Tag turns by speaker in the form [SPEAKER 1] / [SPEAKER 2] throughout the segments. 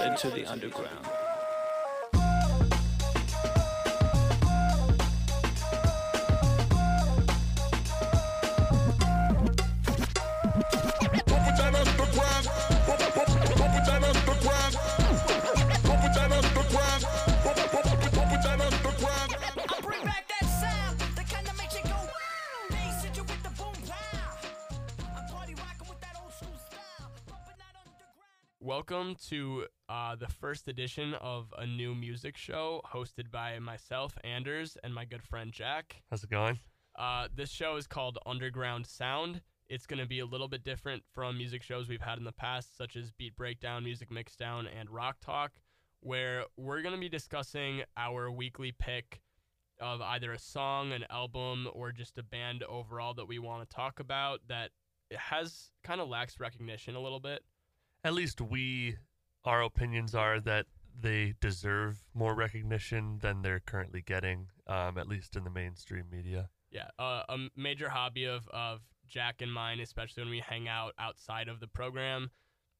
[SPEAKER 1] into the underground.
[SPEAKER 2] Welcome to uh, the first edition of a new music show hosted by myself, Anders, and my good friend Jack.
[SPEAKER 3] How's it going?
[SPEAKER 2] Uh, this show is called Underground Sound. It's going to be a little bit different from music shows we've had in the past, such as Beat Breakdown, Music Mixdown, and Rock Talk, where we're going to be discussing our weekly pick of either a song, an album, or just a band overall that we want to talk about that has kind of lacks recognition a little bit.
[SPEAKER 3] At least we, our opinions are that they deserve more recognition than they're currently getting, um, at least in the mainstream media.
[SPEAKER 2] Yeah, uh, a major hobby of, of Jack and mine, especially when we hang out outside of the program,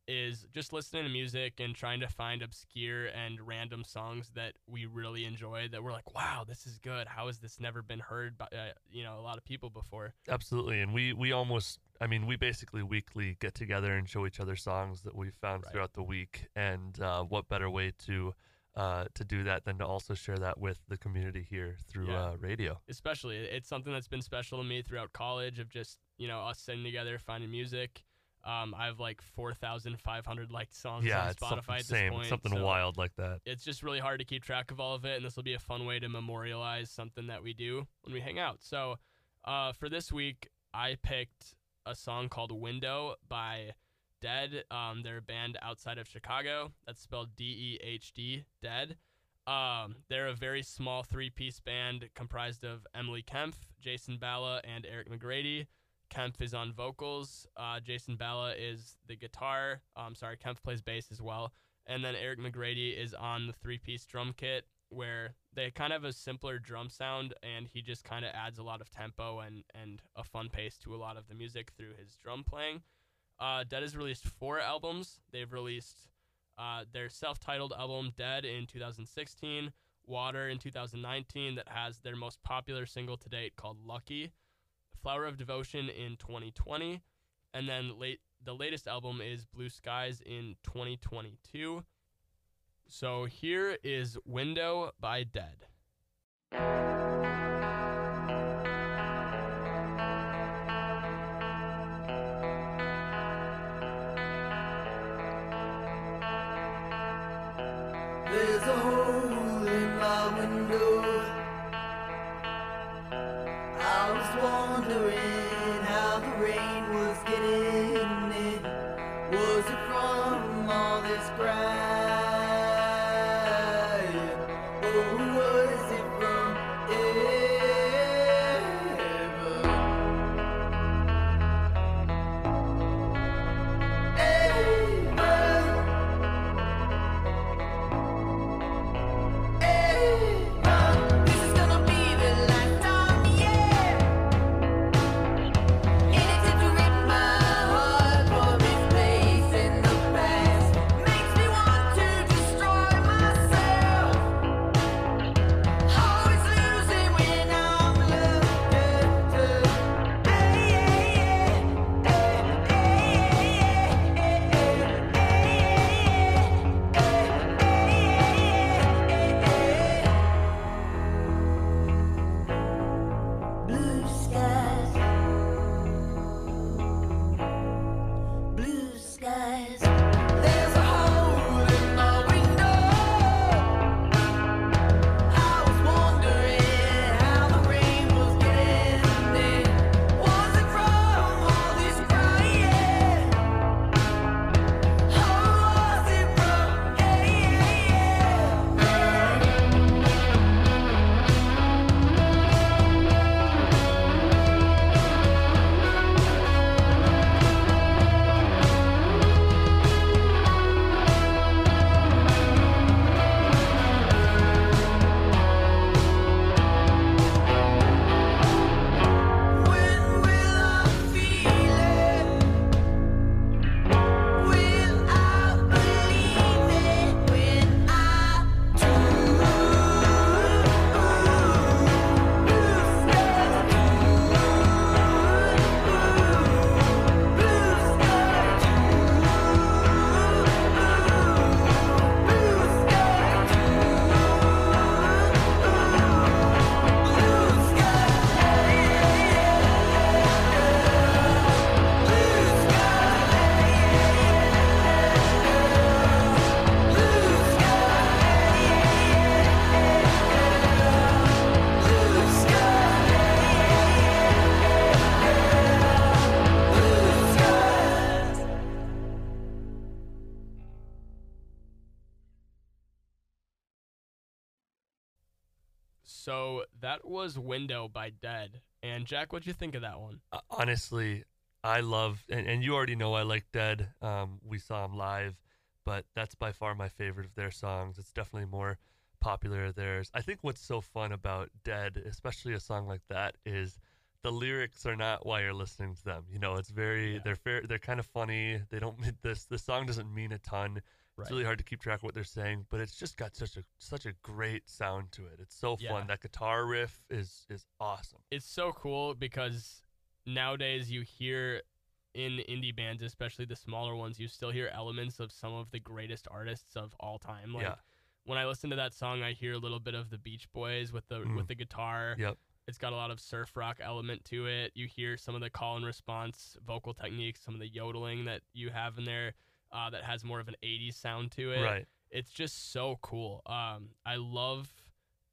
[SPEAKER 2] is just listening to music and trying to find obscure and random songs that we really enjoy that we're like, wow, this is good. How has this never been heard by uh, you know a lot of people before?
[SPEAKER 3] Absolutely, and we we almost, I mean, we basically weekly get together and show each other songs that we've found
[SPEAKER 2] Right.
[SPEAKER 3] throughout the week, and uh, what better way to uh, to do that than to also share that with the community here through
[SPEAKER 2] Yeah.
[SPEAKER 3] uh, radio.
[SPEAKER 2] especially it's something that's been special to me throughout college of just you know us sitting together finding music um, i have like 4500 liked songs
[SPEAKER 3] yeah,
[SPEAKER 2] on spotify
[SPEAKER 3] something,
[SPEAKER 2] at this
[SPEAKER 3] same,
[SPEAKER 2] point
[SPEAKER 3] something
[SPEAKER 2] so
[SPEAKER 3] wild like that.
[SPEAKER 2] it's just really hard to keep track of all of it and this will be a fun way to memorialize something that we do when we hang out so uh, for this week i picked a song called window by dehd um, they're a band outside of chicago that's spelled d-e-h-d dehd um, they're a very small three-piece band comprised of Emily Kempf, Jason Balla, and Eric McGrady. Kempf is on vocals. Uh, Jason Balla is the guitar. Um, sorry, Kempf plays bass as well. And then Eric McGrady is on the three-piece drum kit, where they kind of have a simpler drum sound, and he just kind of adds a lot of tempo and and a fun pace to a lot of the music through his drum playing. Uh, Dehd has released four albums. They've released uh, their self-titled album "Dehd" in 2016, "Water" in 2019, that has their most popular single to date called "Lucky," "Flower of Devotion" in 2020, and then late the latest album is "Blue Skies" in 2022. So here is "Window" by Dehd.
[SPEAKER 4] There's a was
[SPEAKER 2] Window by Dehd. And Jack, what'd you think of that one?
[SPEAKER 3] Uh, honestly, I love, and, and you already know I like Dehd. Um, we saw them live, but that's by far my favorite of their songs. It's definitely more popular of theirs. I think what's so fun about Dehd, especially a song like that, is the lyrics are not why you're listening to them. You know, it's very
[SPEAKER 2] Yeah.
[SPEAKER 3] they're fair, they're kind of funny. They don't this. The song doesn't mean a ton.
[SPEAKER 2] Right.
[SPEAKER 3] It's really hard to keep track of what they're saying, but it's just got such a such a great sound to it. It's so
[SPEAKER 2] Yeah.
[SPEAKER 3] fun. That guitar riff is is awesome.
[SPEAKER 2] it's so cool because nowadays you hear in indie bands, especially the smaller ones, you still hear elements of some of the greatest artists of all time. Like
[SPEAKER 3] Yeah.
[SPEAKER 2] when I listen to that song, I hear a little bit of the Beach Boys with the
[SPEAKER 3] Mm.
[SPEAKER 2] with the guitar.
[SPEAKER 3] Yep.
[SPEAKER 2] It's got a lot of surf rock element to it. You hear some of the call and response vocal techniques, some of the yodeling that you have in there uh, that has more of an 80s sound to it
[SPEAKER 3] Right.
[SPEAKER 2] it's just so cool. Um, I love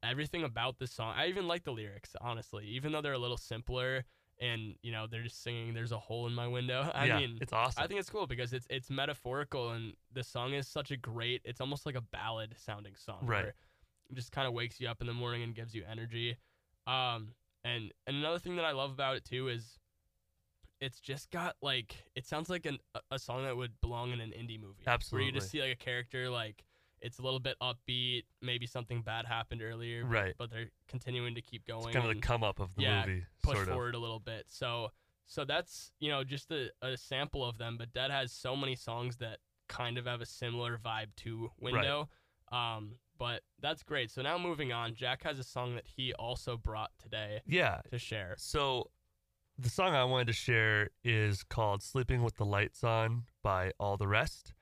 [SPEAKER 2] everything about this song. I even like the lyrics, honestly, even though they're a little simpler and you know they're just singing "There's a hole in my window." I
[SPEAKER 3] yeah,
[SPEAKER 2] mean,
[SPEAKER 3] it's awesome.
[SPEAKER 2] I think it's cool because it's it's metaphorical and the song is such a great. It's almost like a ballad sounding song,
[SPEAKER 3] Right.
[SPEAKER 2] It just kind of wakes you up in the morning and gives you energy. Um, and and another thing that I love about it too is. It's just got like it sounds like an, a- song that would belong in an indie movie. Where you just see like a character like it's a little bit upbeat, maybe something bad happened earlier,
[SPEAKER 3] Right.
[SPEAKER 2] But they're continuing to keep going.
[SPEAKER 3] it's kind of the come up of the
[SPEAKER 2] yeah,
[SPEAKER 3] movie,
[SPEAKER 2] push
[SPEAKER 3] sort of.
[SPEAKER 2] forward a little bit. So so that's you know just a, a sample of them. But Dehd has so many songs that kind of have a similar vibe to Window. Um, but that's great. So now moving on, Jack has a song that he also brought today
[SPEAKER 3] Yeah.
[SPEAKER 2] to share.
[SPEAKER 3] So the song I wanted to share is called Sleeping with the Lights On by All the Rest.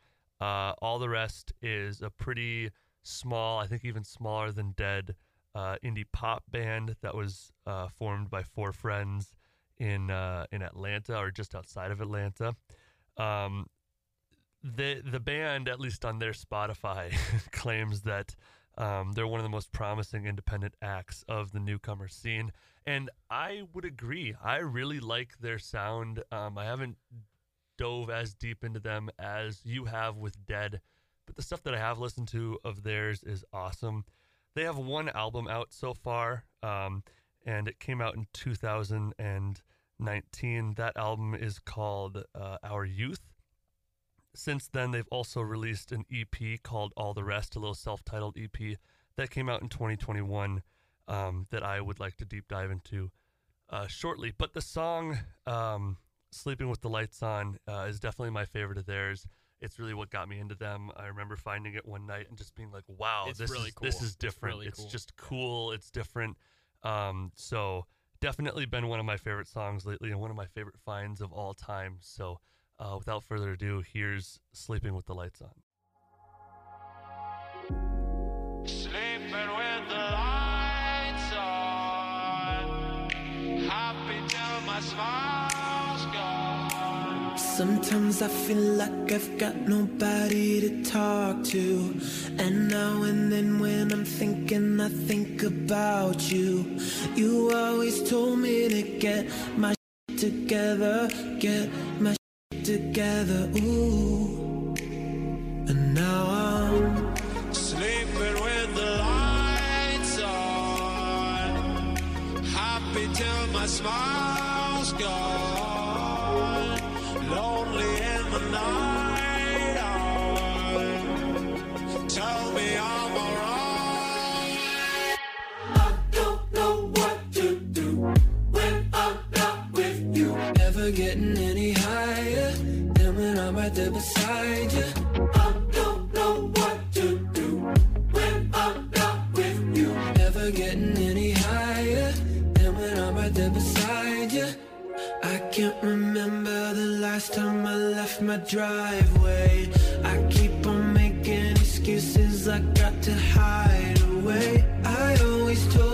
[SPEAKER 3] Uh, All the Rest is a pretty small, I think even smaller than Dehd, uh, indie pop band that was uh, formed by four friends in uh, in Atlanta or just outside of Atlanta. Um, the the band, at least on their Spotify, claims that um, they're one of the most promising independent acts of the newcomer scene, and I would agree. I really like their sound. Um, I haven't dove as deep into them as you have with Dehd, but the stuff that I have listened to of theirs is awesome. They have one album out so far, um, and it came out in 2019. That album is called uh, Our Youth. Since then, they've also released an EP called All the Rest, a little self titled EP that came out in 2021 um, that I would like to deep dive into uh, shortly. But the song um, Sleeping with the Lights On uh, is definitely my favorite of theirs. It's really what got me into them. I remember finding it one night and just being like, "Wow,
[SPEAKER 2] It's
[SPEAKER 3] this
[SPEAKER 2] really
[SPEAKER 3] is this
[SPEAKER 2] cool.
[SPEAKER 3] is
[SPEAKER 2] It's
[SPEAKER 3] different.
[SPEAKER 2] really
[SPEAKER 3] It's
[SPEAKER 2] cool.
[SPEAKER 3] just cool. It's different." Um, so definitely been one of my favorite songs lately and one of my favorite finds of all time. So uh, without further ado, here's "Sleeping with the Lights On."
[SPEAKER 1] Sleeping with the lights on. Happy till my smile's gone.
[SPEAKER 4] Sometimes I feel like I've got nobody to talk to. And now and then when I'm thinking, I think about you. You always told me to get my shit together, get my shit together, ooh. And now I'm
[SPEAKER 1] Sleeping with the lights on. Happy till my smile's gone.
[SPEAKER 4] Got to hide away. I always told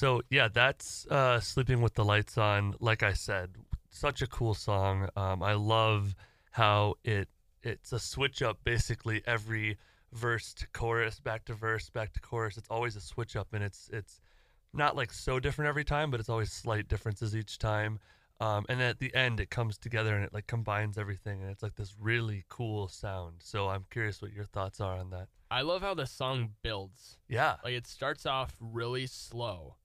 [SPEAKER 3] So yeah, that's uh, "Sleeping with the Lights On." Like I said, such a cool song. Um, I love how it it's a switch up basically every verse to chorus, back to verse, back to chorus. It's always a switch up, and it's it's not like so different every time, but it's always slight differences each time. Um, and then at the end, it comes together and it like combines everything, and it's like this really cool sound. So I'm curious what your thoughts are on that.
[SPEAKER 2] I love how the song builds.
[SPEAKER 3] Yeah,
[SPEAKER 2] Like it starts off really slow,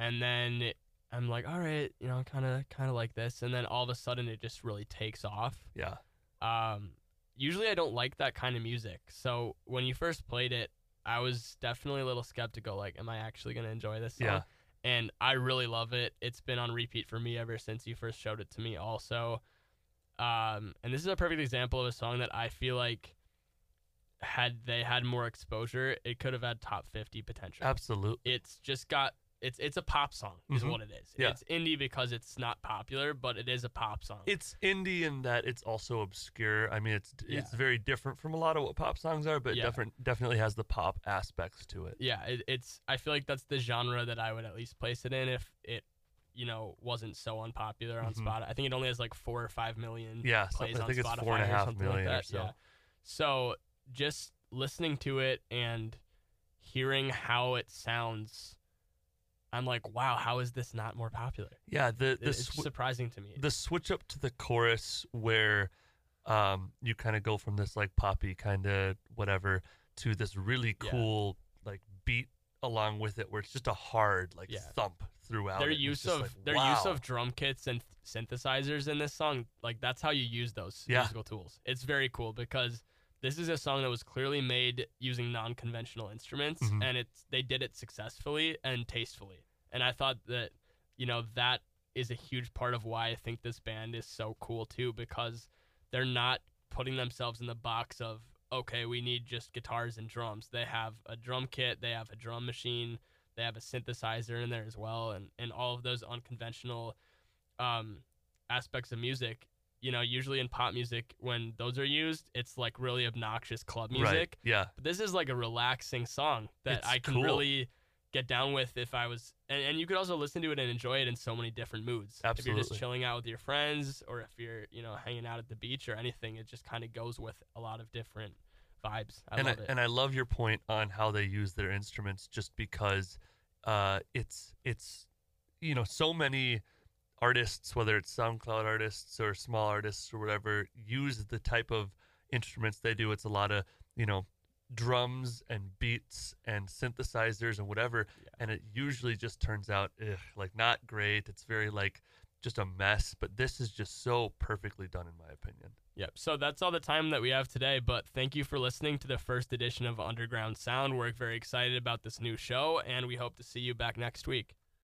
[SPEAKER 2] and then I'm like, all right, you know, kind of, kind of like this, and then all of a sudden it just really takes off.
[SPEAKER 3] yeah,
[SPEAKER 2] Um, usually I don't like that kind of music, so when you first played it, I was definitely a little skeptical. Like, am I actually gonna enjoy this song?
[SPEAKER 3] Yeah.
[SPEAKER 2] And I really love it. It's been on repeat for me ever since you first showed it to me. Also, um, and this is a perfect example of a song that I feel like had they had more exposure, it could have had top fifty potential
[SPEAKER 3] absolutely.
[SPEAKER 2] it's just got it's it's a pop song is
[SPEAKER 3] Mhm.
[SPEAKER 2] what it is.
[SPEAKER 3] Yeah.
[SPEAKER 2] It's indie because it's not popular, but it is a pop song.
[SPEAKER 3] It's indie in that it's also obscure. I mean, it's it's very different from a lot of what pop songs are, but
[SPEAKER 2] Yeah.
[SPEAKER 3] different definitely has the pop aspects to it.
[SPEAKER 2] yeah, it, it's I feel like that's the genre that I would at least place it in if it you know wasn't so unpopular on
[SPEAKER 3] Mhm.
[SPEAKER 2] Spotify. I think it only has like 4 or 5 million
[SPEAKER 3] Yeah,
[SPEAKER 2] plays
[SPEAKER 3] I
[SPEAKER 2] on
[SPEAKER 3] think it's
[SPEAKER 2] Spotify
[SPEAKER 3] four and
[SPEAKER 2] or something
[SPEAKER 3] million
[SPEAKER 2] like that.
[SPEAKER 3] so.
[SPEAKER 2] Yeah. So just listening to it and hearing how it sounds I'm like, wow, how is this not more popular?
[SPEAKER 3] Yeah, the the
[SPEAKER 2] it's
[SPEAKER 3] swi-
[SPEAKER 2] surprising to me.
[SPEAKER 3] the switch up to the chorus where um you kind of go from this like poppy kind of whatever to this really
[SPEAKER 2] Yeah.
[SPEAKER 3] cool like beat along with it where it's just a hard like
[SPEAKER 2] Yeah.
[SPEAKER 3] thump throughout.
[SPEAKER 2] their use of
[SPEAKER 3] like,
[SPEAKER 2] their use of drum kits and synthesizers in this song like that's how you use those
[SPEAKER 3] Yeah.
[SPEAKER 2] musical tools it's very cool because this is a song that was clearly made using non-conventional instruments
[SPEAKER 3] Mhm.
[SPEAKER 2] and it's they did it successfully and tastefully. And i thought that you know that is a huge part of why i think this band is so cool too because they're not putting themselves in the box of okay we need just guitars and drums. They have a drum kit they have a drum machine they have a synthesizer in there as well and, and all of those unconventional um, aspects of music you know usually in pop music when those are used it's like really obnoxious club music
[SPEAKER 3] Right. Yeah.
[SPEAKER 2] but this is like a relaxing song that
[SPEAKER 3] It's
[SPEAKER 2] i can
[SPEAKER 3] cool.
[SPEAKER 2] really get down with if i was and, and you could also listen to it and enjoy it in so many different moods Absolutely. if you're just chilling out with your friends or if you're you know hanging out at the beach or anything it just kind of goes with a lot of different vibes i
[SPEAKER 3] and
[SPEAKER 2] love
[SPEAKER 3] I,
[SPEAKER 2] it
[SPEAKER 3] and I love your point on how they use their instruments just because uh it's it's you know so many artists whether it's SoundCloud artists or small artists or whatever use the type of instruments they do it's a lot of you know drums and beats and synthesizers and whatever and it usually just turns out ugh, like not great it's very like just a mess but this is just so perfectly done in my opinion
[SPEAKER 2] Yep. So that's all the time that we have today, but thank you for listening to the first edition of Underground Sound. We're very excited about this new show, and we hope to see you back next week.